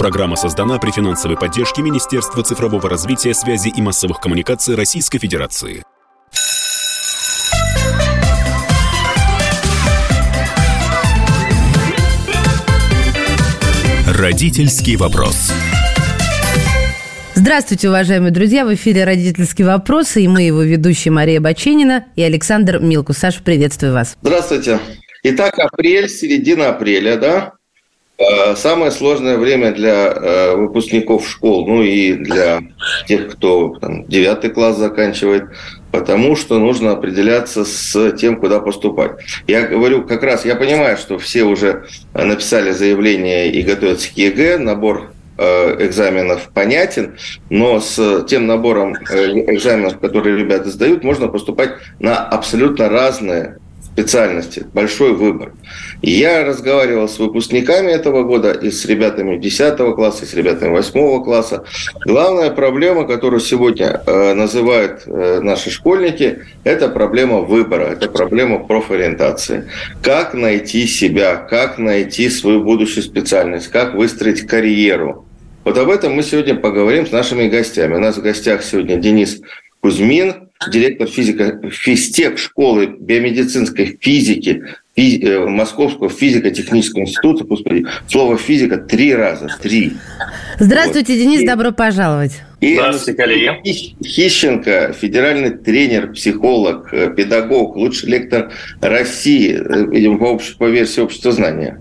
Программа создана при финансовой поддержке Министерства цифрового развития, связи и массовых коммуникаций Российской Федерации. Родительский вопрос. Здравствуйте, уважаемые друзья! В эфире «Родительские вопросы» и мы его ведущие Мария Баченина и Александр Милку. Саша, приветствую вас. Здравствуйте. Итак, апрель, середина апреля, да? Э, самое сложное время для э, выпускников школ, ну и для тех, кто там, 9 класс заканчивает, потому что нужно определяться с тем, куда поступать. Я говорю, как раз, я понимаю, что все уже написали заявление и готовятся к ЕГЭ, набор э, экзаменов понятен, но с тем набором экзаменов, которые ребята сдают, можно поступать на абсолютно разные специальности, большой выбор. Я разговаривал с выпускниками этого года и с ребятами 10 класса, и с ребятами 8 класса. Главная проблема, которую сегодня э, называют э, наши школьники, это проблема выбора, это проблема профориентации. Как найти себя, как найти свою будущую специальность, как выстроить карьеру. Вот об этом мы сегодня поговорим с нашими гостями. У нас в гостях сегодня Денис Кузьмин, директор физика, физтех школы биомедицинской физики физи, э, Московского физико-технического института. Господи, слово физика три раза, три. Здравствуйте, вот. Денис, и, добро пожаловать. И Здравствуйте, коллеги. Хищенко, федеральный тренер, психолог, э, педагог, лучший лектор России, э, видимо, по, общ, по версии общества знания.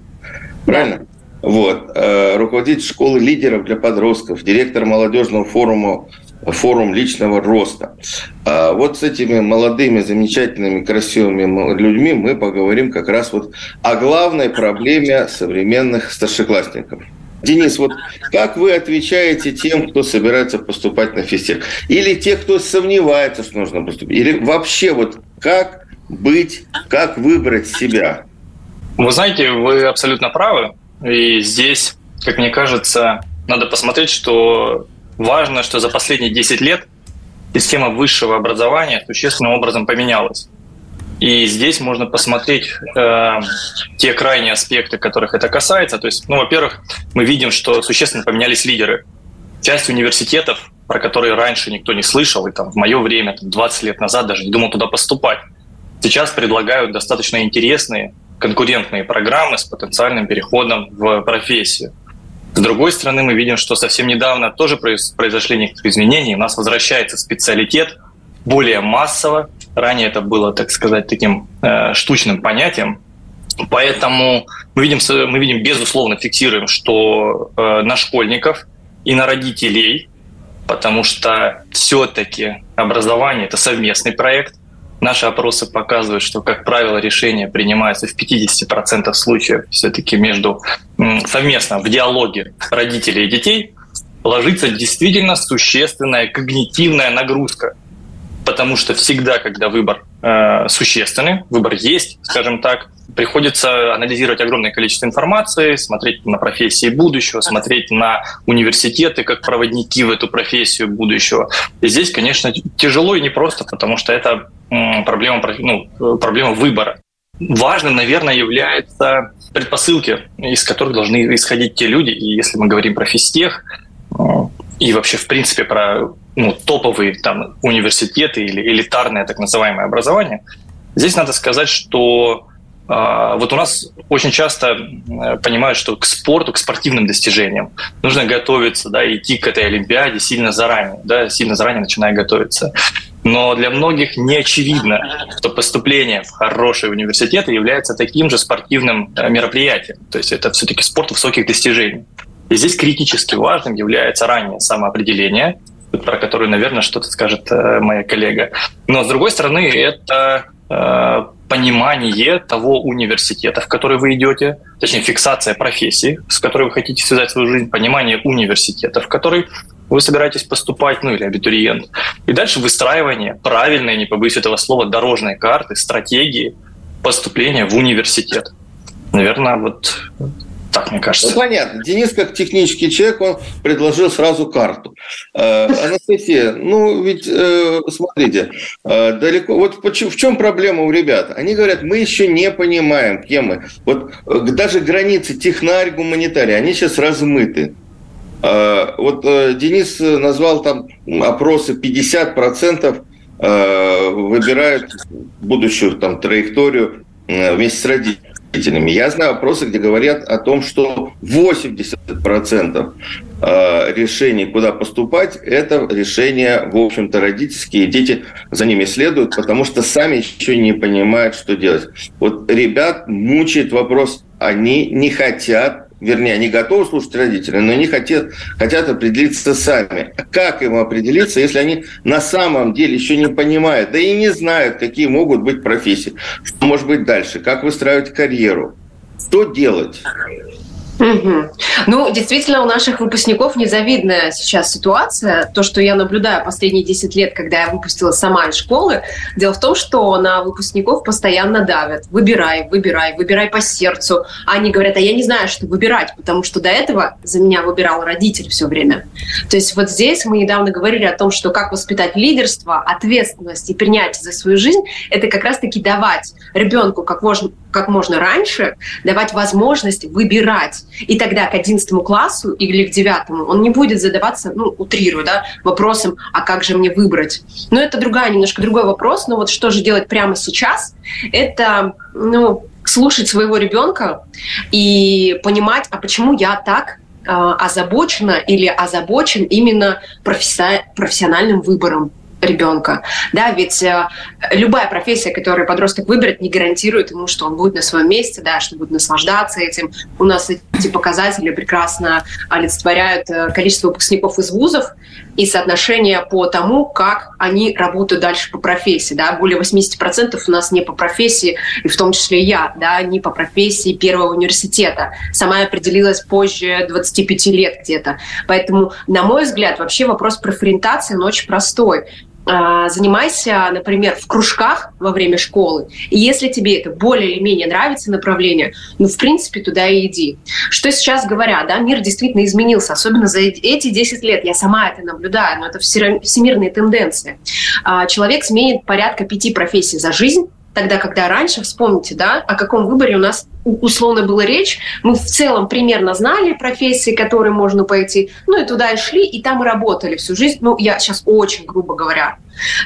Правильно? Вот. Руководитель школы лидеров для подростков, директор молодежного форума форум личного роста. А вот с этими молодыми, замечательными, красивыми людьми мы поговорим как раз вот о главной проблеме современных старшеклассников. Денис, вот как вы отвечаете тем, кто собирается поступать на физтех? Или те, кто сомневается, что нужно поступить? Или вообще вот как быть, как выбрать себя? Вы знаете, вы абсолютно правы. И здесь, как мне кажется, надо посмотреть, что Важно, что за последние 10 лет система высшего образования существенным образом поменялась. И здесь можно посмотреть э, те крайние аспекты, которых это касается. То есть, ну, во-первых, мы видим, что существенно поменялись лидеры. Часть университетов, про которые раньше никто не слышал, и там в мое время, там, 20 лет назад даже не думал туда поступать, сейчас предлагают достаточно интересные конкурентные программы с потенциальным переходом в профессию. С другой стороны, мы видим, что совсем недавно тоже произошли некоторые изменения. У нас возвращается специалитет более массово. Ранее это было, так сказать, таким э, штучным понятием. Поэтому мы видим, мы видим, безусловно, фиксируем, что э, на школьников и на родителей, потому что все-таки образование – это совместный проект, Наши опросы показывают, что, как правило, решения принимаются в 50% случаев все-таки между совместно в диалоге родителей и детей, ложится действительно существенная когнитивная нагрузка. Потому что всегда, когда выбор э, существенный, выбор есть, скажем так, приходится анализировать огромное количество информации, смотреть на профессии будущего, смотреть на университеты как проводники в эту профессию будущего. И здесь, конечно, тяжело и непросто, потому что это проблема, ну, проблема выбора. Важным, наверное, являются предпосылки, из которых должны исходить те люди. И если мы говорим про физтех, э, и вообще, в принципе, про ну, топовые там, университеты или элитарное так называемое образование, здесь надо сказать, что а, вот у нас очень часто понимают, что к спорту, к спортивным достижениям нужно готовиться, да, идти к этой Олимпиаде сильно заранее, да, сильно заранее начиная готовиться. Но для многих не очевидно, что поступление в хорошие университеты является таким же спортивным э, мероприятием. То есть это все-таки спорт высоких достижений. И здесь критически важным является раннее самоопределение, про которое, наверное, что-то скажет э, моя коллега. Но, с другой стороны, это понимание того университета, в который вы идете, точнее фиксация профессии, с которой вы хотите связать свою жизнь, понимание университета, в который вы собираетесь поступать, ну или абитуриент. И дальше выстраивание правильной, не побоюсь этого слова, дорожной карты, стратегии поступления в университет. Наверное, вот так, мне кажется. Ну, понятно. Денис, как технический человек, он предложил сразу карту. Э, Анастасия, ну ведь, э, смотрите, э, далеко... Вот в чем проблема у ребят? Они говорят, мы еще не понимаем, кем мы. Вот даже границы технарь, гуманитарий, они сейчас размыты. Э, вот э, Денис назвал там опросы 50% э, выбирают будущую там траекторию вместе с родителями. Я знаю опросы, где говорят о том, что 80% решений, куда поступать, это решения, в общем-то, родительские. Дети за ними следуют, потому что сами еще не понимают, что делать. Вот ребят мучает вопрос, они не хотят вернее, они готовы слушать родителей, но они хотят, хотят определиться сами. Как им определиться, если они на самом деле еще не понимают, да и не знают, какие могут быть профессии, что может быть дальше, как выстраивать карьеру, что делать? Угу. Ну, действительно, у наших выпускников незавидная сейчас ситуация. То, что я наблюдаю последние 10 лет, когда я выпустила сама из школы, дело в том, что на выпускников постоянно давят. Выбирай, выбирай, выбирай по сердцу. А они говорят, а я не знаю, что выбирать, потому что до этого за меня выбирал родитель все время. То есть вот здесь мы недавно говорили о том, что как воспитать лидерство, ответственность и принятие за свою жизнь, это как раз-таки давать ребенку как можно, как можно раньше, давать возможность выбирать и тогда к 11 классу или к 9 он не будет задаваться, ну, утрирую, да, вопросом, а как же мне выбрать? Но это другая, немножко другой вопрос. Но вот что же делать прямо сейчас? Это, ну, слушать своего ребенка и понимать, а почему я так э, озабочена или озабочен именно профессиональным выбором ребенка. Да, ведь э, любая профессия, которую подросток выберет, не гарантирует ему, что он будет на своем месте, да, что будет наслаждаться этим. У нас эти показатели прекрасно олицетворяют э, количество выпускников из вузов и соотношение по тому, как они работают дальше по профессии. Да. Более 80% у нас не по профессии, и в том числе я, да, не по профессии первого университета. Сама я определилась позже 25 лет где-то. Поэтому, на мой взгляд, вообще вопрос профориентации, очень простой занимайся, например, в кружках во время школы. И если тебе это более или менее нравится направление, ну, в принципе, туда и иди. Что сейчас говорят, да, мир действительно изменился, особенно за эти 10 лет. Я сама это наблюдаю, но это всемирные тенденции. А, человек сменит порядка пяти профессий за жизнь, тогда, когда раньше, вспомните, да, о каком выборе у нас условно была речь, мы в целом примерно знали профессии, которые можно пойти, ну и туда и шли, и там и работали всю жизнь. Ну, я сейчас очень грубо говоря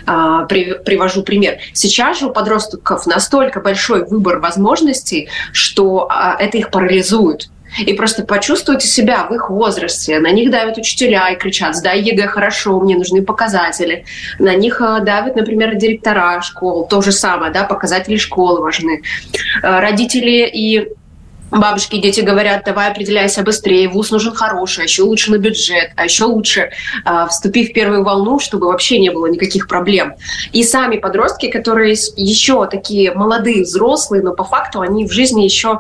а, привожу пример. Сейчас же у подростков настолько большой выбор возможностей, что а, это их парализует и просто почувствуйте себя в их возрасте. На них давят учителя и кричат, сдай ЕГЭ хорошо, мне нужны показатели. На них э, давят, например, директора школ, то же самое, да, показатели школы важны. Э, родители и бабушки и дети говорят, давай определяйся быстрее, вуз нужен хороший, а еще лучше на бюджет, а еще лучше э, вступи в первую волну, чтобы вообще не было никаких проблем. И сами подростки, которые еще такие молодые, взрослые, но по факту они в жизни еще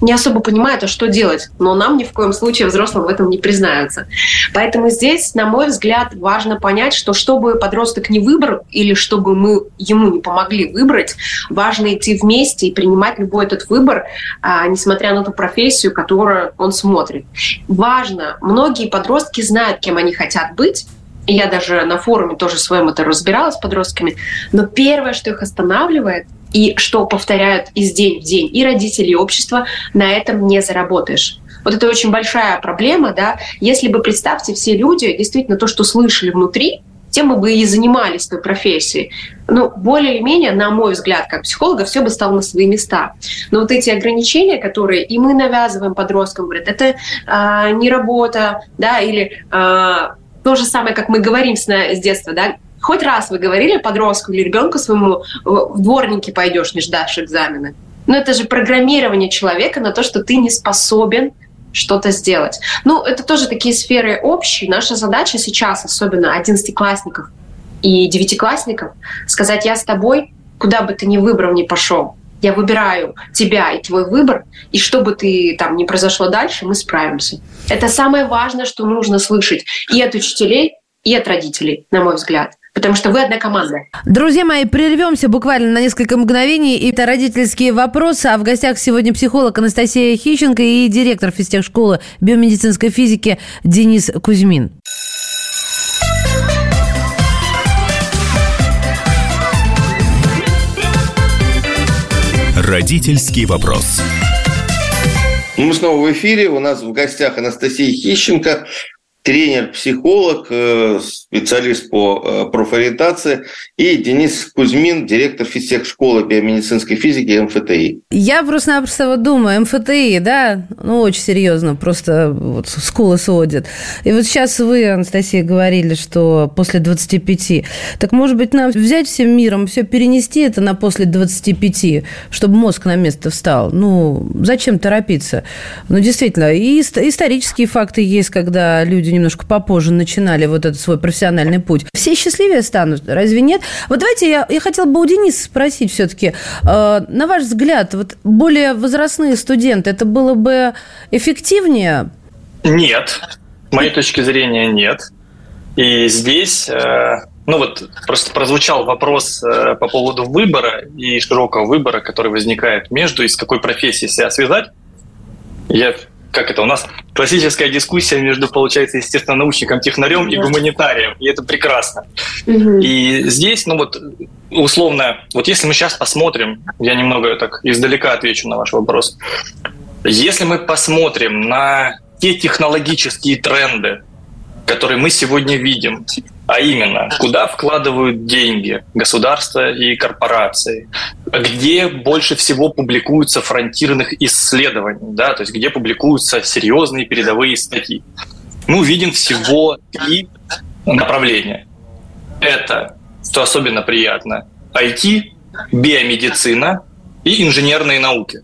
не особо понимают, а что делать. Но нам ни в коем случае взрослым в этом не признаются. Поэтому здесь, на мой взгляд, важно понять, что чтобы подросток не выбрал или чтобы мы ему не помогли выбрать, важно идти вместе и принимать любой этот выбор, а, несмотря на ту профессию, которую он смотрит. Важно, многие подростки знают, кем они хотят быть, я даже на форуме тоже своем это разбиралась с подростками, но первое, что их останавливает – и что повторяют из день в день и родители, и общество, на этом не заработаешь. Вот это очень большая проблема, да. Если бы, представьте, все люди действительно то, что слышали внутри, тем мы бы и занимались той профессией. Ну, более или менее, на мой взгляд, как психолога, все бы стало на свои места. Но вот эти ограничения, которые и мы навязываем подросткам, говорят, это э, не работа, да, или э, то же самое, как мы говорим с, с детства, да, Хоть раз вы говорили подростку или ребенку своему, в дворники пойдешь, не ждашь экзамены. Но это же программирование человека на то, что ты не способен что-то сделать. Ну, это тоже такие сферы общие. Наша задача сейчас, особенно одиннадцатиклассников и девятиклассников, сказать, я с тобой, куда бы ты ни выбрал, ни пошел. Я выбираю тебя и твой выбор, и что бы ты там ни произошло дальше, мы справимся. Это самое важное, что нужно слышать и от учителей, и от родителей, на мой взгляд потому что вы одна команда. Друзья мои, прервемся буквально на несколько мгновений. Это родительские вопросы. А в гостях сегодня психолог Анастасия Хищенко и директор физтехшколы биомедицинской физики Денис Кузьмин. Родительский вопрос. Мы снова в эфире. У нас в гостях Анастасия Хищенко, тренер-психолог, э, специалист по э, профориентации, и Денис Кузьмин, директор физтех-школы биомедицинской физики МФТИ. Я просто-напросто вот думаю, МФТИ, да, ну, очень серьезно, просто вот скулы сводят. И вот сейчас вы, Анастасия, говорили, что после 25. Так, может быть, нам взять всем миром, все перенести это на после 25, чтобы мозг на место встал? Ну, зачем торопиться? Ну, действительно, и исторические факты есть, когда люди люди немножко попозже начинали вот этот свой профессиональный путь, все счастливее станут, разве нет? Вот давайте я, я хотела бы у Дениса спросить все-таки, э, на ваш взгляд, вот более возрастные студенты, это было бы эффективнее? Нет, с моей точки зрения нет. И здесь, э, ну вот просто прозвучал вопрос э, по поводу выбора и широкого выбора, который возникает между, из какой профессии себя связать. Я как это у нас классическая дискуссия между, получается, естественно-научником, технарем и гуманитарием, и это прекрасно. Угу. И здесь, ну вот, условно, вот если мы сейчас посмотрим, я немного так издалека отвечу на ваш вопрос, если мы посмотрим на те технологические тренды, которые мы сегодня видим, а именно, куда вкладывают деньги государства и корпорации, где больше всего публикуются фронтирных исследований, да, то есть где публикуются серьезные передовые статьи. Мы увидим всего три направления. Это, что особенно приятно, IT, биомедицина и инженерные науки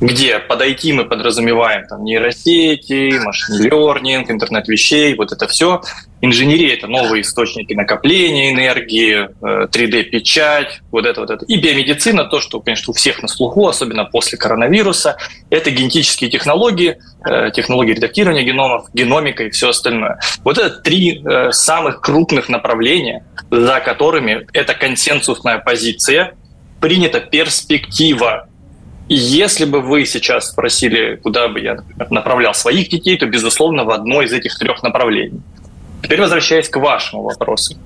где под IT мы подразумеваем там, нейросети, машин learning, интернет вещей, вот это все. Инженерия – это новые источники накопления энергии, 3D-печать, э, вот это вот это. И биомедицина – то, что, конечно, у всех на слуху, особенно после коронавируса. Это генетические технологии, э, технологии редактирования геномов, геномика и все остальное. Вот это три э, самых крупных направления, за которыми эта консенсусная позиция, принята перспектива если бы вы сейчас спросили, куда бы я например, направлял своих детей, то, безусловно, в одно из этих трех направлений. Теперь возвращаясь к вашему вопросу.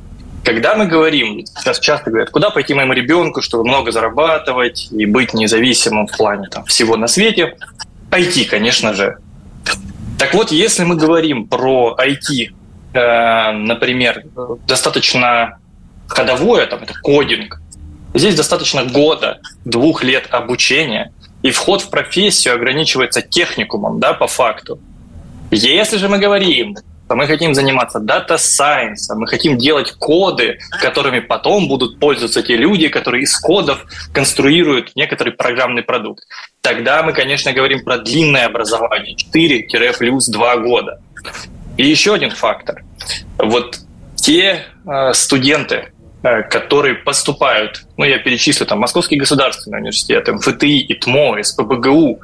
Когда мы говорим, сейчас часто говорят, куда пойти моему ребенку, чтобы много зарабатывать и быть независимым в плане там, всего на свете, IT, конечно же. Так вот, если мы говорим про IT, э, например, достаточно ходовое, там, это coding, Здесь достаточно года, двух лет обучения, и вход в профессию ограничивается техникумом, да, по факту. Если же мы говорим, что мы хотим заниматься data science ом, мы хотим делать коды, которыми потом будут пользоваться те люди, которые из кодов конструируют некоторый программный продукт, тогда мы, конечно, говорим про длинное образование, 4 плюс 2 года. И еще один фактор. Вот те э, студенты, которые поступают, ну, я перечислю, там, Московский государственный университет, МФТИ, ИТМО, СПБГУ,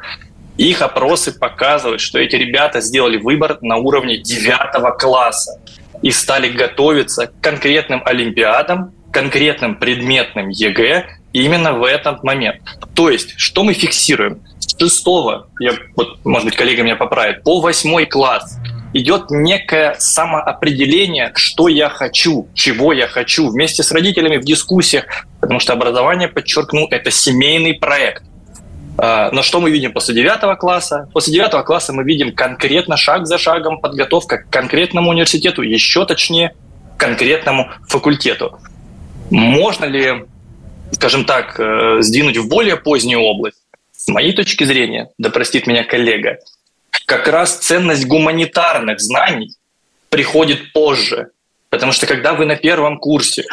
их опросы показывают, что эти ребята сделали выбор на уровне девятого класса и стали готовиться к конкретным олимпиадам, конкретным предметным ЕГЭ именно в этот момент. То есть, что мы фиксируем? С шестого, я, вот, может быть, коллега меня поправит, по восьмой класс – идет некое самоопределение, что я хочу, чего я хочу, вместе с родителями в дискуссиях, потому что образование, подчеркну, это семейный проект. А, но что мы видим после девятого класса? После девятого класса мы видим конкретно шаг за шагом подготовка к конкретному университету, еще точнее, конкретному факультету. Можно ли, скажем так, э, сдвинуть в более позднюю область? С моей точки зрения, да простит меня коллега, как раз ценность гуманитарных знаний приходит позже. Потому что когда вы на первом курсе,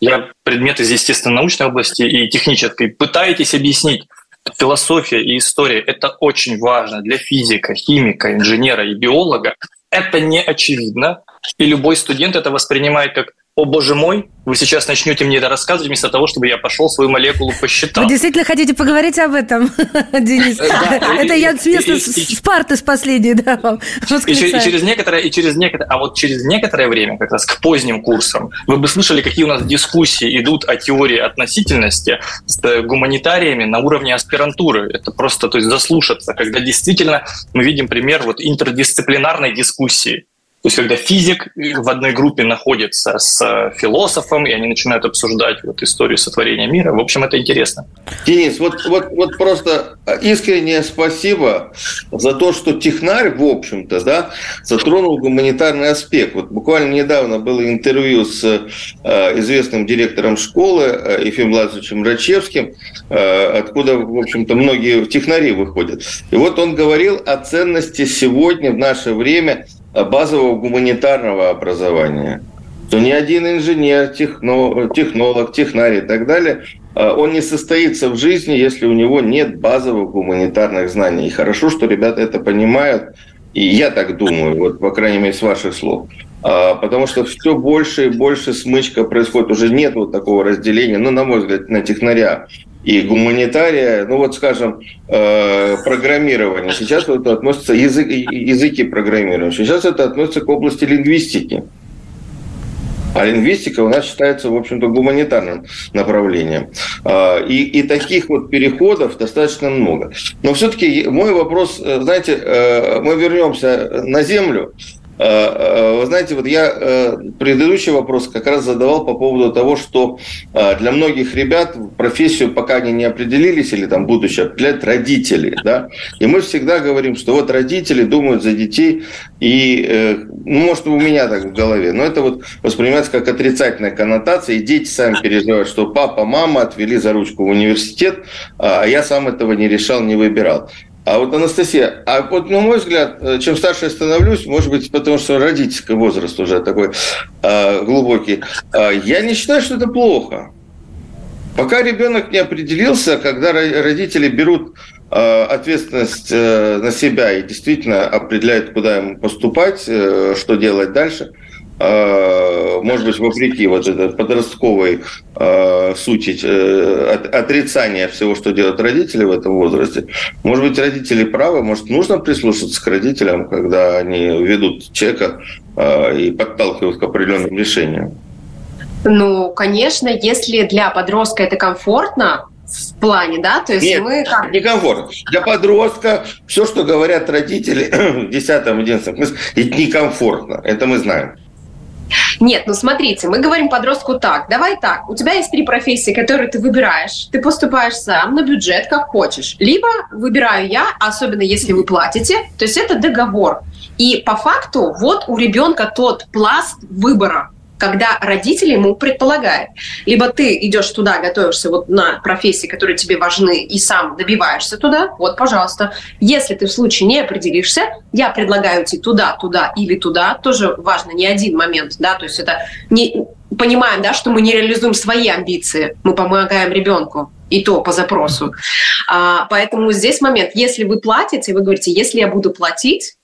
я предметы из естественно-научной области и технической, пытаетесь объяснить, философия и история – это очень важно для физика, химика, инженера и биолога, это не очевидно, и любой студент это воспринимает как «О, боже мой, вы сейчас начнете мне это рассказывать вместо того, чтобы я пошел свою молекулу посчитал». Вы действительно хотите поговорить об этом, Денис? Это я с места с парты с последней, да, вам И через некоторое, и через некоторое, а вот через некоторое время, как раз к поздним курсам, вы бы слышали, какие у нас дискуссии идут о теории относительности с гуманитариями на уровне аспирантуры. Это просто, то есть, заслушаться, когда действительно мы видим пример вот интердисциплинарной дискуссии То есть, когда физик в одной группе находится с э, философом, и они начинают обсуждать вот историю сотворения мира. В общем, это интересно. Денис, вот, вот, вот просто искреннее спасибо за то, что технарь, в общем-то, да, затронул гуманитарный аспект. Вот буквально недавно было интервью с э, известным директором школы э, Ефимом Владимировичем Рачевским, э, откуда, в общем-то, многие технари выходят. И вот он говорил о ценности сегодня, в наше время – базового гуманитарного образования, то ни один инженер, техно, технолог, технарь и так далее, а, он не состоится в жизни, если у него нет базовых гуманитарных знаний. И хорошо, что ребята это понимают, и я так думаю, вот, по крайней мере, с ваших слов. А, потому что все больше и больше смычка происходит. Уже нет вот такого разделения, ну, на мой взгляд, на технаря и гуманитария, ну вот, скажем, э, программирование. Сейчас это относится язык, языки программирования. Сейчас это относится к области лингвистики. А лингвистика у нас считается, в общем-то, гуманитарным направлением. А, и, и таких вот переходов достаточно много. Но все-таки мой вопрос, э, знаете, э, мы вернемся на Землю. Э, э, вы знаете, вот я э, предыдущий вопрос как раз задавал по поводу того, что для многих ребят профессию, пока они не определились или там будущее, определяют родители. Да? И мы всегда говорим, что вот родители думают за детей, и, ну, может, у меня так в голове, но это вот воспринимается как отрицательная коннотация, и дети сами переживают, что папа, мама отвели за ручку в университет, а я сам этого не решал, не выбирал. А вот, Анастасия, а вот, на мой взгляд, э, чем старше я становлюсь, может быть, потому что родительский возраст уже такой э, глубокий, э, я не считаю, что это плохо. Пока ребенок не определился, когда родители берут э, ответственность э, на себя и действительно определяют, куда ему поступать, э, что делать дальше – может быть, вопреки вот этой подростковой э, сути э, отрицания всего, что делают родители в этом возрасте, может быть, родители правы, может, нужно прислушаться к родителям, когда они ведут человека э, и подталкивают к определенным решениям? Ну, конечно, если для подростка это комфортно, в плане, да? То есть Нет, мы как... некомфортно. Для подростка все, что говорят родители в 10-11 классе, это некомфортно. Это мы знаем. Нет, ну смотрите, мы говорим подростку так, давай так, у тебя есть три профессии, которые ты выбираешь, ты поступаешь сам на бюджет, как хочешь. Либо выбираю я, особенно если вы платите, то есть это договор. И по факту вот у ребенка тот пласт выбора, когда родители ему предполагают. Либо ты идешь туда, готовишься вот на профессии, которые тебе важны, и сам добиваешься туда, вот, пожалуйста. Если ты в случае не определишься, я предлагаю идти туда, туда или туда. Тоже важно не один момент, да, то есть это не понимаем, да, что мы не реализуем свои амбиции, мы помогаем ребенку и то по запросу. А, поэтому здесь момент, если вы платите, вы говорите, если я буду платить,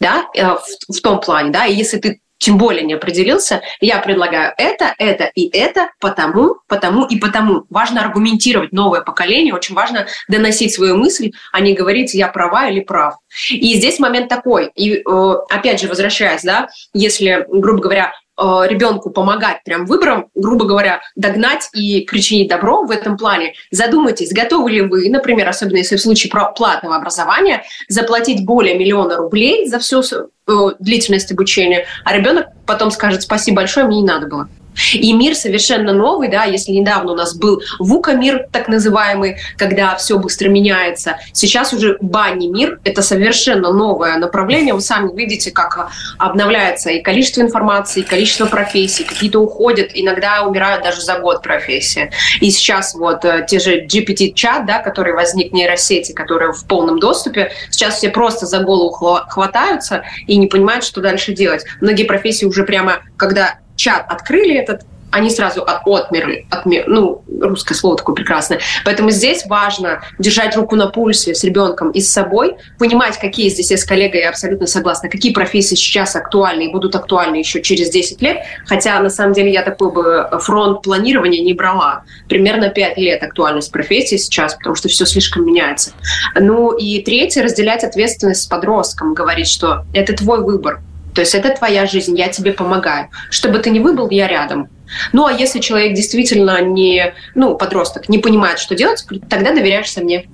да, э, в, в том плане, да, и если ты тем более не определился, я предлагаю это, это и это, потому, потому и потому. Важно аргументировать новое поколение, очень важно доносить свою мысль, а не говорить, я права или прав. И здесь момент такой, и э, опять же, возвращаясь, да, если, грубо говоря, ребенку помогать прям выбором, грубо говоря, догнать и причинить добро в этом плане, задумайтесь, готовы ли вы, например, особенно если в случае платного образования, заплатить более миллиона рублей за всю э, длительность обучения, а ребенок потом скажет спасибо большое, мне не надо было. И мир совершенно новый, да, если недавно у нас был ВУКа-мир, так называемый, когда все быстро меняется, сейчас уже бани мир, это совершенно новое направление, вы сами видите, как обновляется и количество информации, и количество профессий, какие-то уходят, иногда умирают даже за год профессии. И сейчас вот э, те же GPT-чат, да, который возник в нейросети, которые в полном доступе, сейчас все просто за голову хватаются и не понимают, что дальше делать. Многие профессии уже прямо, когда чат открыли этот, они сразу отмерли, отмер, ну, русское слово такое прекрасное. Поэтому здесь важно держать руку на пульсе с ребенком и с собой, понимать, какие здесь, я с коллегой абсолютно согласна, какие профессии сейчас актуальны и будут актуальны еще через 10 лет, хотя на самом деле я такой бы фронт планирования не брала. Примерно 5 лет актуальность профессии сейчас, потому что все слишком меняется. Ну и третье, разделять ответственность с подростком, говорить, что это твой выбор, то есть это твоя жизнь, я тебе помогаю. Чтобы ты не выбыл, я рядом. Ну а если человек действительно не, ну, подросток, не понимает, что делать, тогда доверяешься мне.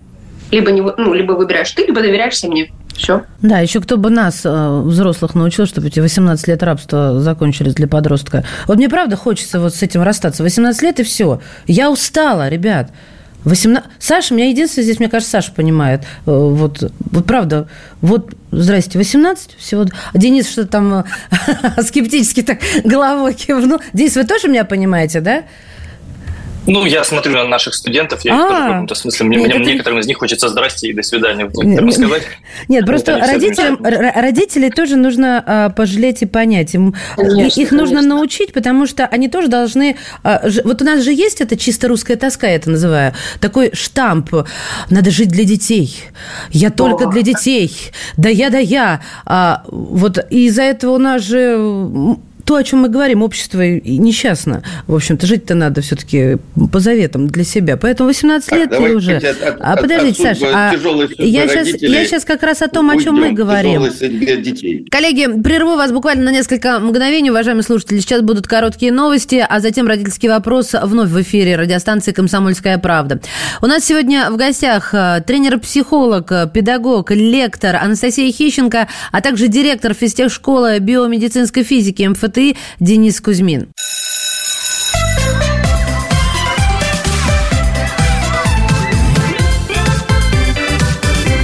Либо, не, ну, либо выбираешь ты, либо доверяешься мне. Все. Да, еще кто бы нас, э, взрослых, научил, чтобы эти 18 лет рабства закончились для подростка. Вот мне правда хочется вот с этим расстаться. 18 лет и все. Я устала, ребят. 18... Саша, меня единственное здесь, мне кажется, Саша понимает. Э, вот, вот правда, вот, здрасте, 18 всего. Денис что-то там э, скептически так головой кивнул. Денис, вы тоже меня понимаете, да? Ну, я смотрю на наших студентов, я их тоже в каком-то смысле, мне, нет, мне, некоторым из них хочется здрасте и до свидания некоторым сказать. Нет, просто родителям, родителей тоже нужно а, пожалеть и понять. Им, конечно, их нужно конечно. научить, потому что они тоже должны... А, вот у нас же есть это чисто русская тоска, я это называю, такой штамп. Надо жить для детей. Я только О. для детей. Да я, да я. А, вот из-за этого у нас же то, о чем мы говорим, общество несчастно. В общем-то, жить-то надо все-таки по заветам для себя. Поэтому 18 так, лет ты уже... От, от, а подождите, Саша, а я сейчас, я сейчас как раз о том, о чем мы говорим. Детей. Коллеги, прерву вас буквально на несколько мгновений, уважаемые слушатели. Сейчас будут короткие новости, а затем родительский вопрос вновь в эфире радиостанции «Комсомольская правда». У нас сегодня в гостях э, тренер-психолог, педагог, лектор Анастасия Хищенко, а также директор физтехшколы биомедицинской физики МФТ ты, Денис Кузьмин.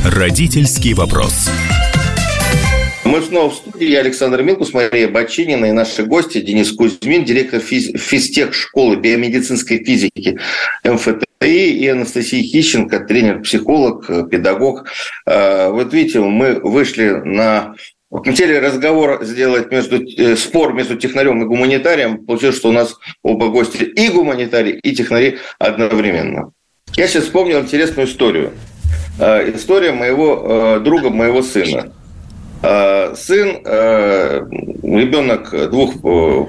Родительский вопрос. Мы снова в студии. Я Александр Милкус, Мария Бочинина и наши гости Денис Кузьмин, директор физ... физтех школы биомедицинской физики МФТИ и Анастасия Хищенко, тренер-психолог, педагог. А, вот видите, мы вышли на хотели разговор сделать между э, спор между технарем и гуманитарием. Получилось, что у нас оба гости и гуманитарий, и технари одновременно. Я сейчас вспомнил интересную историю. Э, история моего э, друга, моего сына. Сын, ребенок двух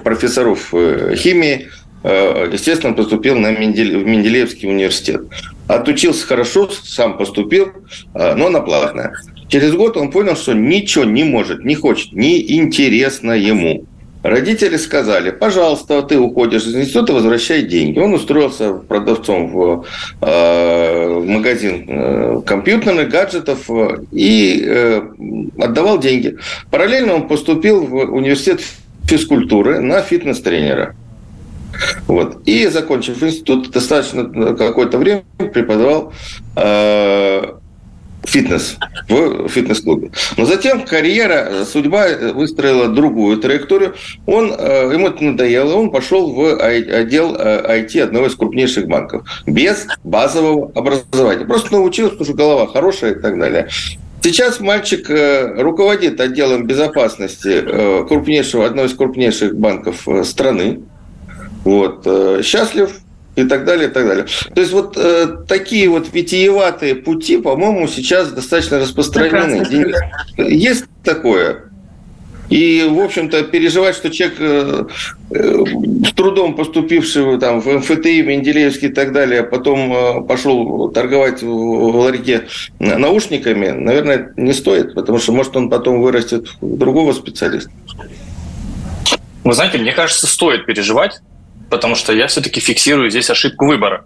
профессоров химии, естественно, поступил на Менделеевский университет. Отучился хорошо, сам поступил, но на платное. Через год он понял, что ничего не может, не хочет, не интересно ему. Родители сказали, пожалуйста, ты уходишь из института, возвращай деньги. Он устроился продавцом в, э, магазин э, компьютерных гаджетов э, и отдавал деньги. Параллельно он поступил в университет физкультуры на фитнес-тренера. Вот. И, закончив институт, достаточно какое-то время преподавал фитнес в фитнес-клубе. Но затем карьера, судьба выстроила другую траекторию. Он, э, ему это надоело, он пошел в отдел IT э, одного из крупнейших банков без базового образования. Просто научился, потому что голова хорошая и так далее. Сейчас мальчик э, руководит отделом безопасности крупнейшего, одного из крупнейших банков страны. Вот. Счастлив, и так далее, и так далее. То есть вот э, такие вот витиеватые пути, по-моему, сейчас достаточно распространены. Есть такое? И, в общем-то, переживать, что человек, э, э, с трудом поступивший там, в МФТИ, Менделеевский и так далее, а потом э, пошел торговать в, в ларьке наушниками, наверное, не стоит, потому что, может, он потом вырастет в другого специалиста. Вы знаете, мне кажется, стоит переживать, потому что я все-таки фиксирую здесь ошибку выбора.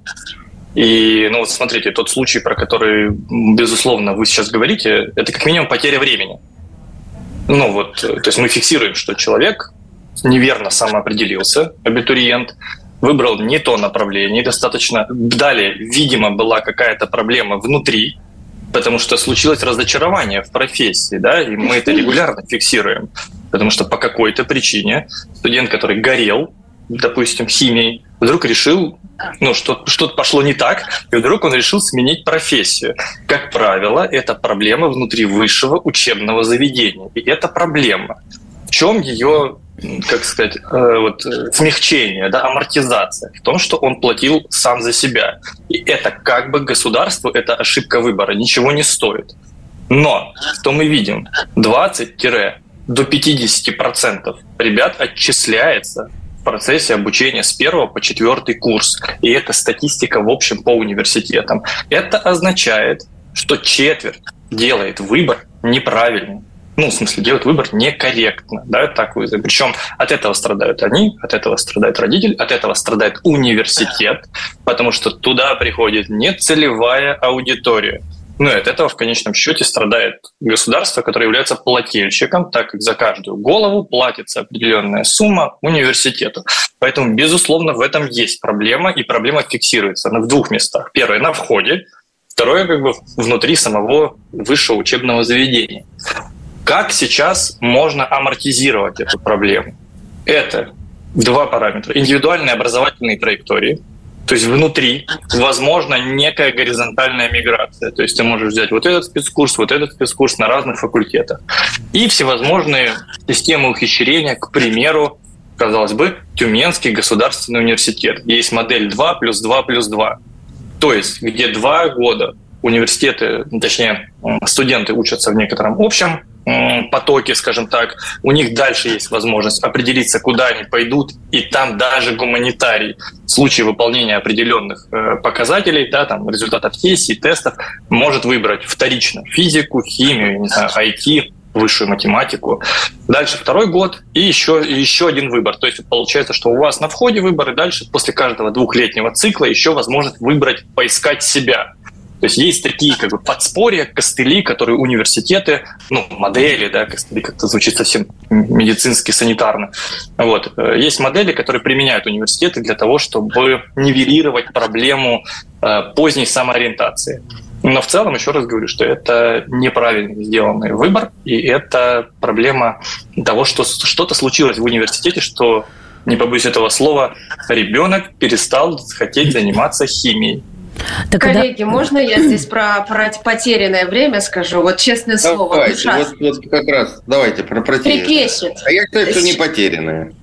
И, ну вот смотрите, тот случай, про который, безусловно, вы сейчас говорите, это как минимум потеря времени. Ну вот, то есть мы фиксируем, что человек неверно самоопределился, абитуриент, выбрал не то направление достаточно. Далее, видимо, была какая-то проблема внутри, потому что случилось разочарование в профессии, да, и мы это регулярно фиксируем, потому что по какой-то причине студент, который горел, допустим, химией, вдруг решил, ну, что, что-то пошло не так, и вдруг он решил сменить профессию. Как правило, это проблема внутри высшего учебного заведения. И это проблема. В чем ее как сказать, э, вот, смягчение, да, амортизация в том, что он платил сам за себя. И это как бы государству, это ошибка выбора, ничего не стоит. Но что мы видим? 20 до 50% ребят отчисляется процессе обучения с первого по четвертый курс. И это статистика в общем по университетам. Это означает, что четверть делает выбор неправильный. Ну, в смысле, делает выбор некорректно, да, так вы. Причем от этого страдают они, от этого страдает родитель, от этого страдает университет, потому что туда приходит не целевая аудитория. Ну от этого в конечном счете страдает государство, которое является плательщиком, так как за каждую голову платится определенная сумма университету. Поэтому, безусловно, в этом есть проблема, и проблема фиксируется в двух местах. Первое – на входе, второе – как бы внутри самого высшего учебного заведения. Как сейчас можно амортизировать эту проблему? Это два параметра. Индивидуальные образовательные траектории – то есть внутри возможно некая горизонтальная миграция. То есть ты можешь взять вот этот спецкурс, вот этот спецкурс на разных факультетах. И всевозможные системы ухищрения, к примеру, казалось бы, Тюменский государственный университет. Есть модель 2 плюс 2 плюс 2. То есть где два года университеты, точнее, студенты учатся в некотором общем потоке, скажем так, у них дальше есть возможность определиться, куда они пойдут, и там даже гуманитарий в случае выполнения определенных э, показателей, да, там, результатов сессий, тестов, может выбрать вторично физику, химию, не знаю, IT, высшую математику. Дальше второй год и еще, еще один выбор. То есть получается, что у вас на входе выбор, и дальше после каждого двухлетнего цикла еще возможность выбрать, поискать себя. То есть есть такие как бы подспорья, костыли, которые университеты, ну, модели, да, костыли как-то звучит совсем медицински, санитарно. Вот. Есть модели, которые применяют университеты для того, чтобы нивелировать проблему э, поздней самоориентации. Но в целом, еще раз говорю, что это неправильно сделанный выбор, и это проблема того, что что-то случилось в университете, что не побоюсь этого слова, ребенок перестал хотеть заниматься химией. Так Коллеги, да... можно я здесь про, про потерянное время скажу? Вот честное слово. Давайте, вот, вот как раз, давайте про потерянное. Трепещет. А я считаю, что не потерянное.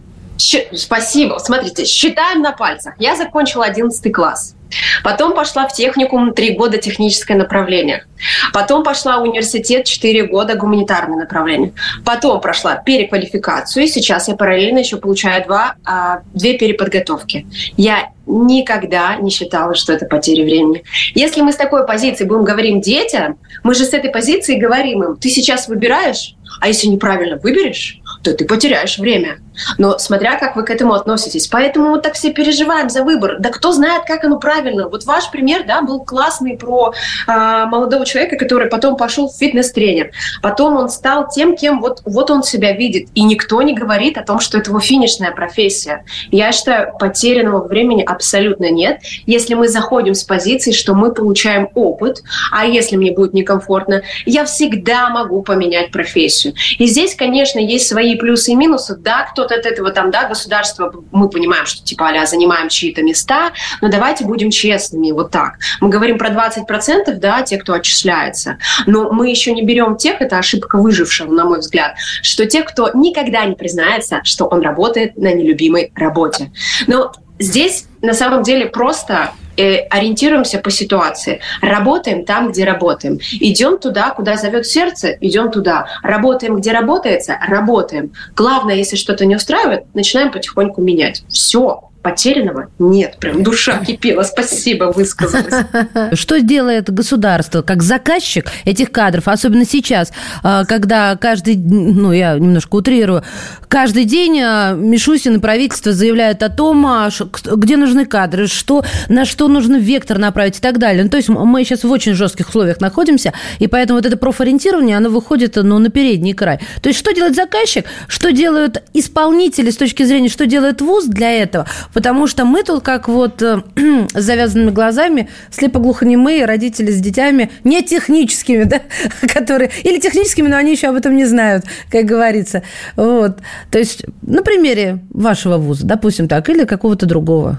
Спасибо. Смотрите, считаем на пальцах. Я закончила 11 класс. Потом пошла в техникум три года техническое направление. Потом пошла в университет четыре года гуманитарное направление. Потом прошла переквалификацию. И сейчас я параллельно еще получаю два, а, две переподготовки. Я никогда не считала, что это потеря времени. Если мы с такой позиции будем говорить детям, мы же с этой позиции говорим им, ты сейчас выбираешь, а если неправильно выберешь, то ты потеряешь время. Но смотря как вы к этому относитесь. Поэтому мы так все переживаем за выбор. Да кто знает, как оно правильно. Вот ваш пример да, был классный про э, молодого человека, который потом пошел в фитнес-тренер. Потом он стал тем, кем вот, вот он себя видит. И никто не говорит о том, что это его финишная профессия. Я считаю, потерянного времени абсолютно нет. Если мы заходим с позиции, что мы получаем опыт, а если мне будет некомфортно, я всегда могу поменять профессию. И здесь, конечно, есть свои плюсы и минусы. Да, кто от этого там, да, государства, мы понимаем, что типа а занимаем чьи-то места, но давайте будем честными, вот так. Мы говорим про 20%, да, те, кто отчисляется, но мы еще не берем тех, это ошибка выжившего, на мой взгляд, что те, кто никогда не признается, что он работает на нелюбимой работе. Но здесь на самом деле просто ориентируемся по ситуации. Работаем там, где работаем. Идем туда, куда зовет сердце, идем туда. Работаем, где работается, работаем. Главное, если что-то не устраивает, начинаем потихоньку менять. Все потерянного нет. Прям душа кипела. Спасибо, высказалась. Что делает государство как заказчик этих кадров, особенно сейчас, а, когда каждый, ну, я немножко утрирую, каждый день а, Мишусин и правительство заявляют о том, а, где нужны кадры, что, на что нужно вектор направить и так далее. Ну, то есть мы сейчас в очень жестких условиях находимся, и поэтому вот это профориентирование, оно выходит ну, на передний край. То есть что делает заказчик, что делают исполнители с точки зрения, что делает ВУЗ для этого – Потому что мы тут как вот э, с завязанными глазами, слепоглухонемые родители с детьми, не техническими, да, которые... Или техническими, но они еще об этом не знают, как говорится. Вот. То есть на примере вашего вуза, допустим так, или какого-то другого.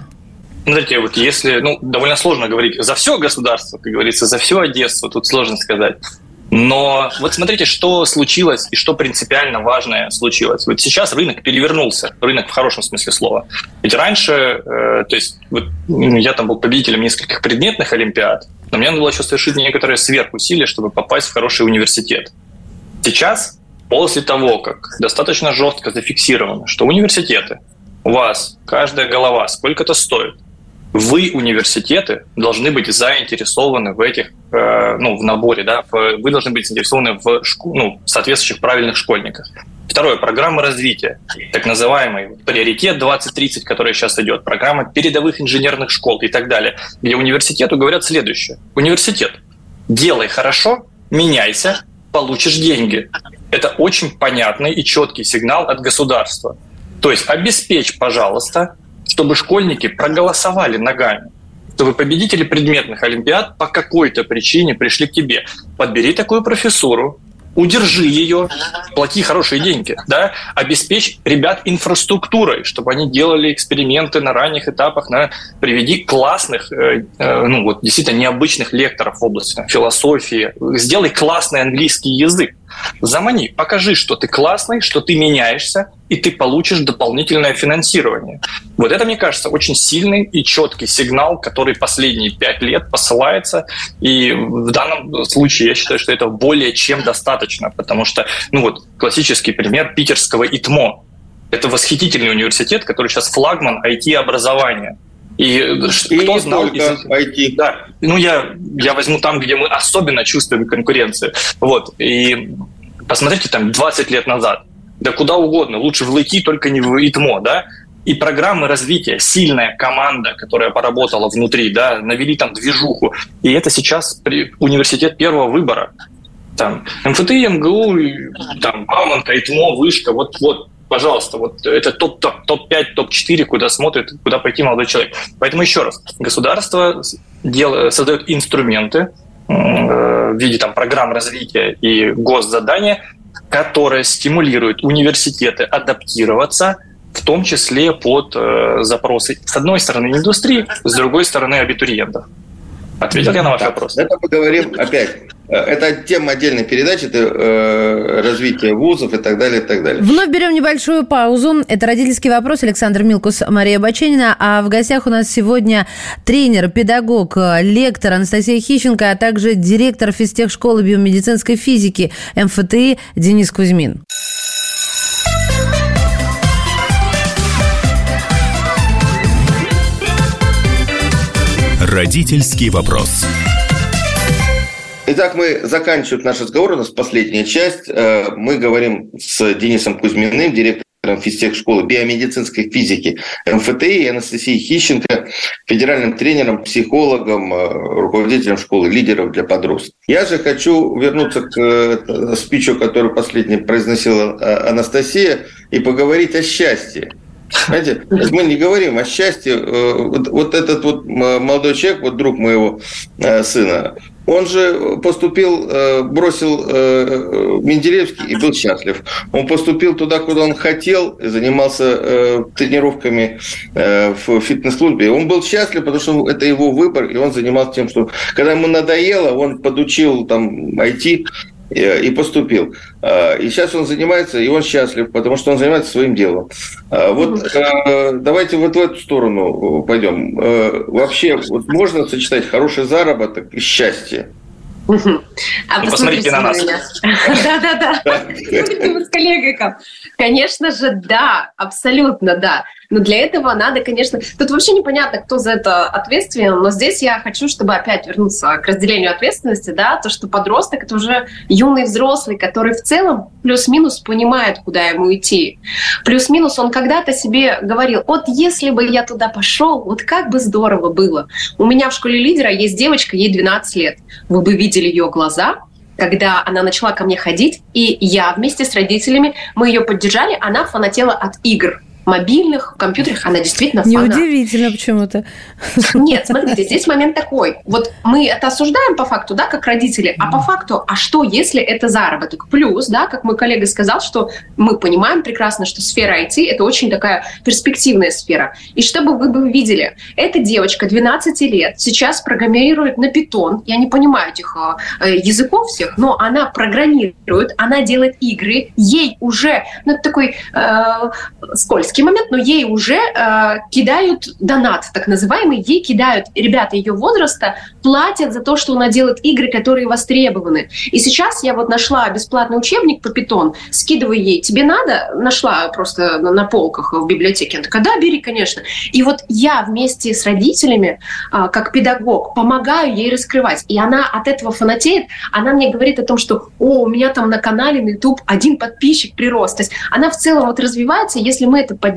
Смотрите, вот если, ну, довольно сложно говорить за все государство, как говорится, за всю Одессу, тут сложно сказать. Но вот смотрите, что случилось и что принципиально важное случилось. Вот сейчас рынок перевернулся, рынок в хорошем смысле слова. Ведь раньше, э, то есть вот я там был победителем нескольких предметных олимпиад, но мне надо было еще совершить некоторые сверхусилия, чтобы попасть в хороший университет. Сейчас, после того, как достаточно жестко зафиксировано, что университеты, у вас каждая голова сколько-то стоит – вы, университеты, должны быть заинтересованы в этих, э, ну, в наборе, да, вы должны быть заинтересованы в шку, ну, соответствующих правильных школьниках. Второе, программа развития, так называемый приоритет 2030, который сейчас идет, программа передовых инженерных школ и так далее, где университету говорят следующее. Университет, Делай хорошо, меняйся, получишь деньги. Это очень понятный и четкий сигнал от государства. То есть обеспечь, пожалуйста, чтобы школьники проголосовали ногами чтобы победители предметных олимпиад по какой-то причине пришли к тебе. Подбери такую профессуру, удержи ее, плати хорошие деньги, да, обеспечь ребят инфраструктурой, чтобы они делали эксперименты на ранних этапах, на, приведи классных, э, э, ну вот действительно необычных лекторов в области там, философии, сделай классный английский язык, Замани, покажи, что ты классный, что ты меняешься, и ты получишь дополнительное финансирование. Вот это, мне кажется, очень сильный и четкий сигнал, который последние пять лет посылается. И в данном случае я считаю, что это более чем достаточно, потому что, ну вот, классический пример питерского ИТМО. Это восхитительный университет, который сейчас флагман IT-образования. И, и кто знал из... IT. Да, ну я, я возьму там, где мы особенно чувствуем конкуренцию. Вот, и посмотрите там 20 лет назад, да куда угодно, лучше в ЛК, только не в ИТМО, да, и программы развития, сильная команда, которая поработала внутри, да, навели там движуху. И это сейчас университет первого выбора. Там МФТИ, МГУ, там Бауманка, ИТМО, Вышка, вот, вот пожалуйста, вот это топ-5, топ-5, топ-4, куда смотрит, куда пойти молодой человек. Поэтому еще раз, государство дел, создает инструменты э, в виде там, программ развития и госзадания, которые стимулируют университеты адаптироваться, в том числе под э, запросы, с одной стороны, индустрии, с другой стороны, абитуриентов. Ответил я на ваш вопрос? Это мы говорим опять. Э, это тема отдельной передачи, это э, развитие вузов и так далее, и так далее. Вновь берем небольшую паузу. Это «Родительский вопрос». Александр Милкус, Мария Баченина. А в гостях у нас сегодня тренер, педагог, лектор Анастасия Хищенко, а также директор физтехшколы биомедицинской физики МФТИ Денис Кузьмин. Родительский вопрос. Итак, мы заканчиваем наш разговор. У нас последняя часть. Э, мы говорим с Денисом Кузьминым, директором физтех-школы биомедицинской физики МФТИ, и Анастасией Хищенко, федеральным тренером, психологом, э, руководителем школы лидеров для подростков. Я же хочу вернуться к э, спичу, который последний произносила Анастасия, и поговорить о счастье. Знаете, мы не говорим о счастье. Вот, вот этот вот молодой человек, вот друг моего сына, он же поступил, э, бросил э, Менделеевский и был счастлив. Он поступил туда, куда он хотел, занимался э, тренировками в фитнес-клубе. Он был счастлив, потому что это его выбор, и он занимался тем, что когда ему надоело, он подучил там IT, и поступил. А, и сейчас он занимается, и он счастлив, потому что он занимается своим делом. А, вот давайте вот в эту сторону пойдем. Вообще, вот можно сочетать хороший заработок и счастье? А ну, посмотрите на нас. Да-да-да. с коллегой. Конечно же, да, абсолютно да. Но для этого надо, конечно... Тут вообще непонятно, кто за это ответственен, но здесь я хочу, чтобы опять вернуться к разделению ответственности, да, то, что подросток — это уже юный взрослый, который в целом плюс-минус понимает, куда ему идти. Плюс-минус он когда-то себе говорил, вот если бы я туда пошел, вот как бы здорово было. У меня в школе лидера есть девочка, ей 12 лет. Вы бы видели ее глаза, когда она начала ко мне ходить, и я вместе с родителями, мы ее поддержали, она фанатела от игр мобильных, компьютерах, она действительно фанат. Неудивительно почему-то. Нет, смотрите, здесь момент такой. Вот мы это осуждаем по факту, да, как родители, а по факту, а что, если это заработок? Плюс, да, как мой коллега сказал, что мы понимаем прекрасно, что сфера IT – это очень такая перспективная сфера. И чтобы вы бы видели, эта девочка 12 лет сейчас программирует на питон. Я не понимаю этих э, языков всех, но она программирует, она делает игры, ей уже, ну, такой э, скользкий критический момент, но ей уже э, кидают донат, так называемый, ей кидают ребята ее возраста, платят за то, что она делает игры, которые востребованы. И сейчас я вот нашла бесплатный учебник по питон, скидываю ей, тебе надо? Нашла просто на, полках в библиотеке. Она такая, да, бери, конечно. И вот я вместе с родителями, э, как педагог, помогаю ей раскрывать. И она от этого фанатеет, она мне говорит о том, что, о, у меня там на канале на YouTube один подписчик прирост. То есть она в целом вот развивается, если мы это поддерживаем,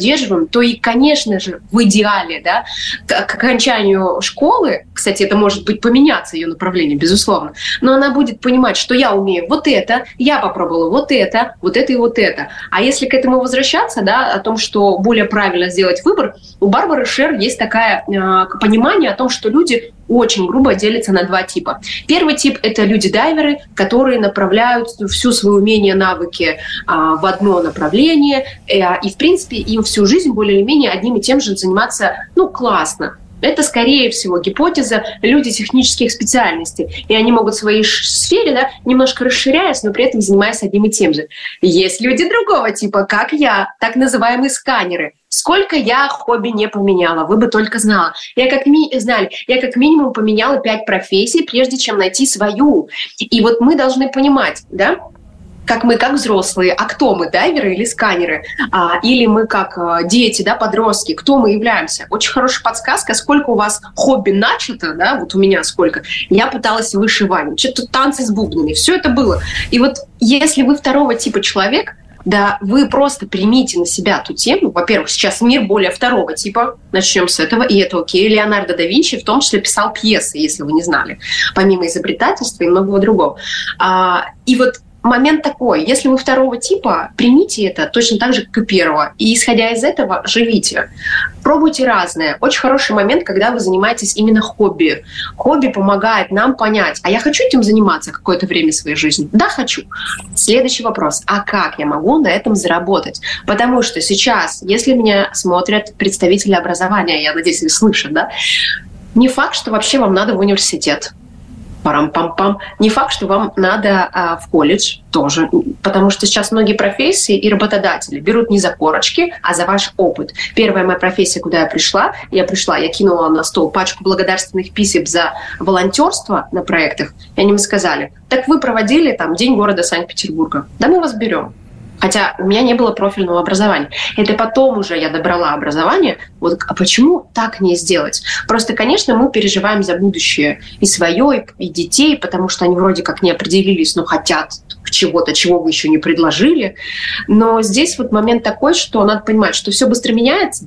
то и, конечно же, в идеале, да, к окончанию школы, кстати, это может быть поменяться ее направление, безусловно, но она будет понимать, что я умею вот это, я попробовала вот это, вот это и вот это. А если к этому возвращаться, да, о том, что более правильно сделать выбор, у Барбары Шер есть такое э, понимание о том, что люди очень грубо делятся на два типа. Первый тип – это люди-дайверы, которые направляют всю свои умения, навыки а, в одно направление, э, и, в принципе, им всю жизнь более или менее одним и тем же заниматься, ну, классно. Это, скорее всего, гипотеза люди технических специальностей. И они могут в своей сфере да, немножко расширяясь, но при этом занимаясь одним и тем же. Есть люди другого типа, как я, так называемые сканеры. Сколько я хобби не поменяла, вы бы только знала. Я как, ми знали, я как минимум поменяла пять профессий, прежде чем найти свою. И вот мы должны понимать, да, как мы, как взрослые, а кто мы, дайверы или сканеры, а, или мы как а, дети, да, подростки, кто мы являемся. Очень хорошая подсказка, сколько у вас хобби начато, да, вот у меня сколько. Я пыталась вышивать, что-то танцы с бубнами, все это было. И вот если вы второго типа человек, да вы просто примите на себя ту тему. Во-первых, сейчас мир более второго типа, начнем с этого, и это окей. Леонардо да Винчи в том числе писал пьесы, если вы не знали, помимо изобретательства и многого другого. А, и вот момент такой, если вы второго типа, примите это точно так же, как и первого. И исходя из этого, живите. Пробуйте разное. Очень хороший момент, когда вы занимаетесь именно хобби. Хобби помогает нам понять, а я хочу этим заниматься какое-то время своей жизни? Да, хочу. Следующий вопрос. А как я могу на этом заработать? Потому что сейчас, если меня смотрят представители образования, я надеюсь, вы слышат, да, не факт, что вообще вам надо в университет парам-пам-пам. Не факт, что вам надо а, в колледж тоже, потому что сейчас многие профессии и работодатели берут не за корочки, а за ваш опыт. Первая моя профессия, куда я пришла, я пришла, я кинула на стол пачку благодарственных писем за волонтерство на проектах, и они мне сказали, так вы проводили там День города Санкт-Петербурга, да мы вас берем. Хотя у меня не было профильного образования. Это потом уже я добрала образование. Вот, а почему так не сделать? Просто, конечно, мы переживаем за будущее и свое, и детей, потому что они вроде как не определились, но хотят чего-то, чего вы еще не предложили. Но здесь вот момент такой, что надо понимать, что все быстро меняется,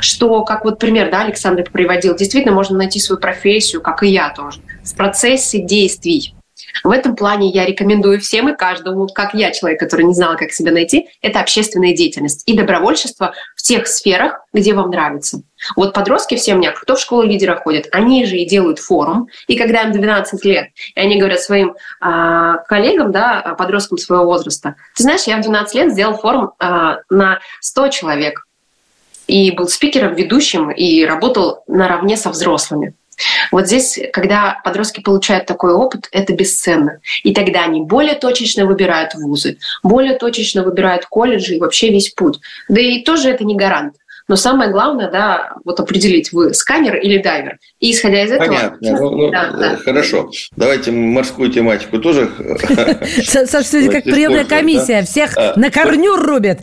что, как вот пример, да, Александр приводил, действительно можно найти свою профессию, как и я тоже, в процессе действий. В этом плане я рекомендую всем и каждому, как я, человек, который не знал, как себя найти, это общественная деятельность и добровольчество в тех сферах, где вам нравится. Вот подростки все у меня, кто в школу лидера ходит, они же и делают форум. И когда им 12 лет, и они говорят своим а, коллегам, да, подросткам своего возраста, ты знаешь, я в 12 лет сделал форум а, на 100 человек. И был спикером, ведущим, и работал наравне со взрослыми. Вот здесь, когда подростки получают такой опыт, это бесценно. И тогда они более точечно выбирают вузы, более точечно выбирают колледжи и вообще весь путь. Да и тоже это не гарант. Но самое главное, да, вот определить, вы сканер или дайвер. И исходя из этого... Понятно. Ну, ну, да, да. Хорошо. Давайте морскую тематику тоже... Саша, сегодня как приемная комиссия. Всех а, на корню рубят.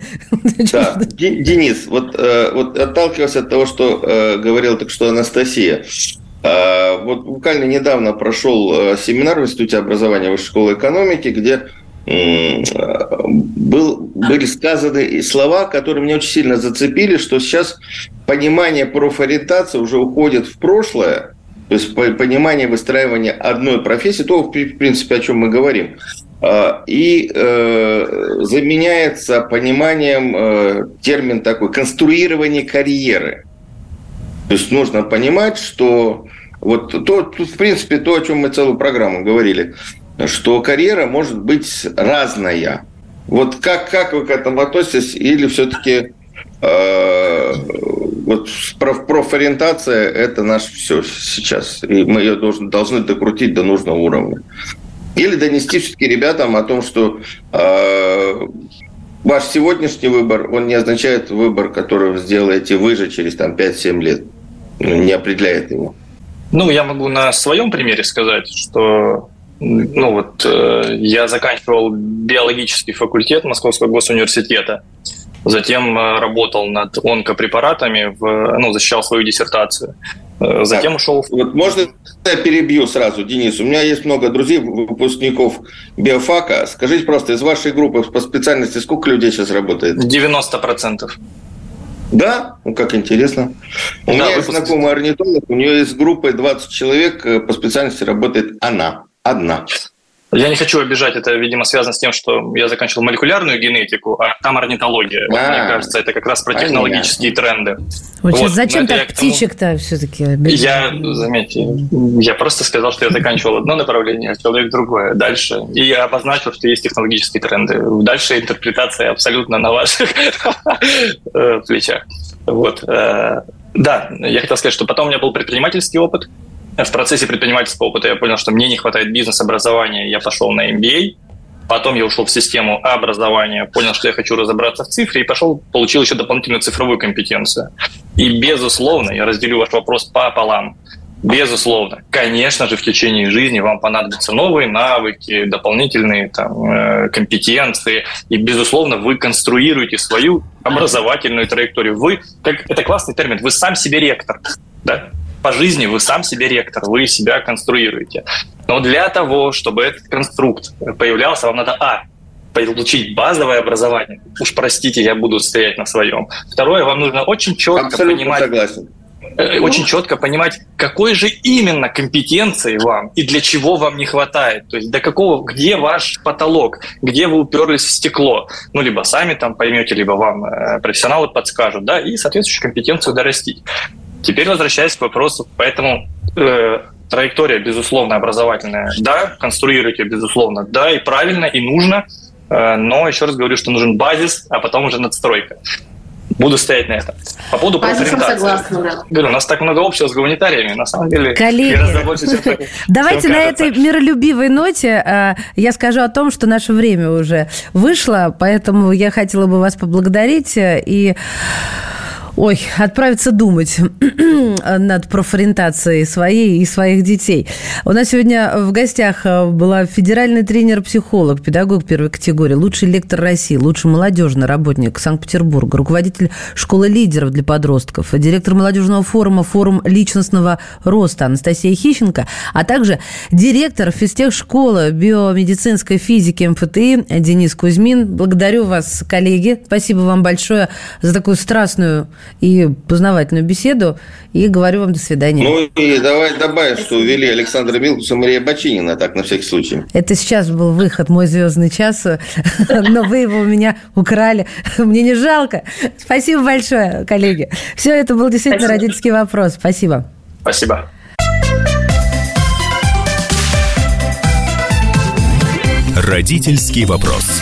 Денис, вот э, вот отталкиваясь от того, что э, говорил так что Анастасия, вот буквально недавно прошел э, семинар в Институте образования Высшей школы экономики, где был, были сказаны слова, которые меня очень сильно зацепили, что сейчас понимание профориентации уже уходит в прошлое, то есть понимание выстраивания одной профессии, то, в принципе, о чем мы говорим, а, и э, заменяется пониманием э, термин такой конструирование карьеры. То есть нужно понимать, что вот то, в принципе, то, о чем мы целую программу говорили, что карьера может быть разная. Вот как, как вы к этому относитесь? Или все-таки э, вот проф, профориентация – это наш все сейчас, и мы ее должны, должны докрутить до нужного уровня? Или донести все-таки ребятам о том, что э, ваш сегодняшний выбор, он не означает выбор, который сделаете вы же через там, 5-7 лет не определяет его. Ну, я могу на своем примере сказать, что ну вот э, я заканчивал биологический факультет Московского госуниверситета, затем э, работал над онкопрепаратами, в, ну, защищал свою диссертацию. Э, затем так, ушел... Вот можно я перебью сразу, Денис? У меня есть много друзей, выпускников биофака. Скажите просто, из вашей группы по специальности сколько людей сейчас работает? 90%. Да, ну как интересно. У да, меня есть знакомый орнитолог, у нее есть группа 20 человек, э, по специальности работает она, одна. Я не хочу обижать, это, видимо, связано с тем, что я заканчивал молекулярную генетику, а там орнитология. Вот, мне кажется, это как раз про технологические тренды. Вот, вот зачем так птичек-то все-таки Я, заметьте, я просто сказал, что я заканчивал одно направление, а человек другое. Дальше. И я обозначил, что есть технологические тренды. Дальше интерпретация абсолютно на ваших э, плечах. Вот. Э, да, я хотел сказать, что потом у меня был предпринимательский опыт, в процессе предпринимательского опыта я понял, что мне не хватает бизнес-образования, я пошел на MBA, Потом я ушел в систему образования, понял, что я хочу разобраться в цифре, и пошел, получил еще дополнительную цифровую компетенцию. И, безусловно, я разделю ваш вопрос пополам. Безусловно, конечно же, в течение жизни вам понадобятся новые навыки, дополнительные там, э, компетенции, и, безусловно, вы конструируете свою образовательную траекторию. Вы, как это классный термин, вы сам себе ректор. Да? По жизни вы сам себе ректор, вы себя конструируете. Но для того, чтобы этот конструкт появлялся, вам надо, а, получить базовое образование. Уж простите, я буду стоять на своем. Второе, вам нужно очень четко Абсолютно понимать... Согласен э, очень четко понимать, какой же именно компетенции вам и для чего вам не хватает. То есть до какого, где ваш потолок, где вы уперлись в стекло. Ну, либо сами там поймете, либо вам э, профессионалы подскажут, да, и соответствующую компетенцию дорастить. Теперь возвращаясь к вопросу, поэтому э, траектория, безусловно, образовательная, да, конструируйте, безусловно, да, и правильно, и нужно, э, но еще раз говорю, что нужен базис, а потом уже надстройка. Буду стоять на этом. По поводу профориентации. Согласна, да. Говорю, у нас так много общего с гуманитариями. На самом деле, Коллеги, давайте на этой миролюбивой ноте э, я скажу о том, что наше время уже вышло, поэтому я хотела бы вас поблагодарить э, и Ой, отправиться думать над профориентацией своей и своих детей. У нас сегодня в гостях э, была федеральный тренер-психолог, педагог первой категории, лучший лектор России, лучший молодежный работник Санкт-Петербурга, руководитель школы лидеров для подростков, директор молодежного форума «Форум личностного роста» Анастасия Хищенко, а также директор физтех-школы биомедицинской физики МФТИ Денис Кузьмин. Благодарю вас, коллеги. Спасибо вам большое за такую страстную и познавательную беседу. И говорю вам до свидания. Ну и давай добавим, что увели Александра Милкус и Мария Бочинина, так на всякий случай. Это сейчас был выход «Мой звездный час», но вы его у меня украли. Мне не жалко. Спасибо большое, коллеги. Все это был действительно Спасибо. родительский вопрос. Спасибо. Спасибо. Родительский вопрос.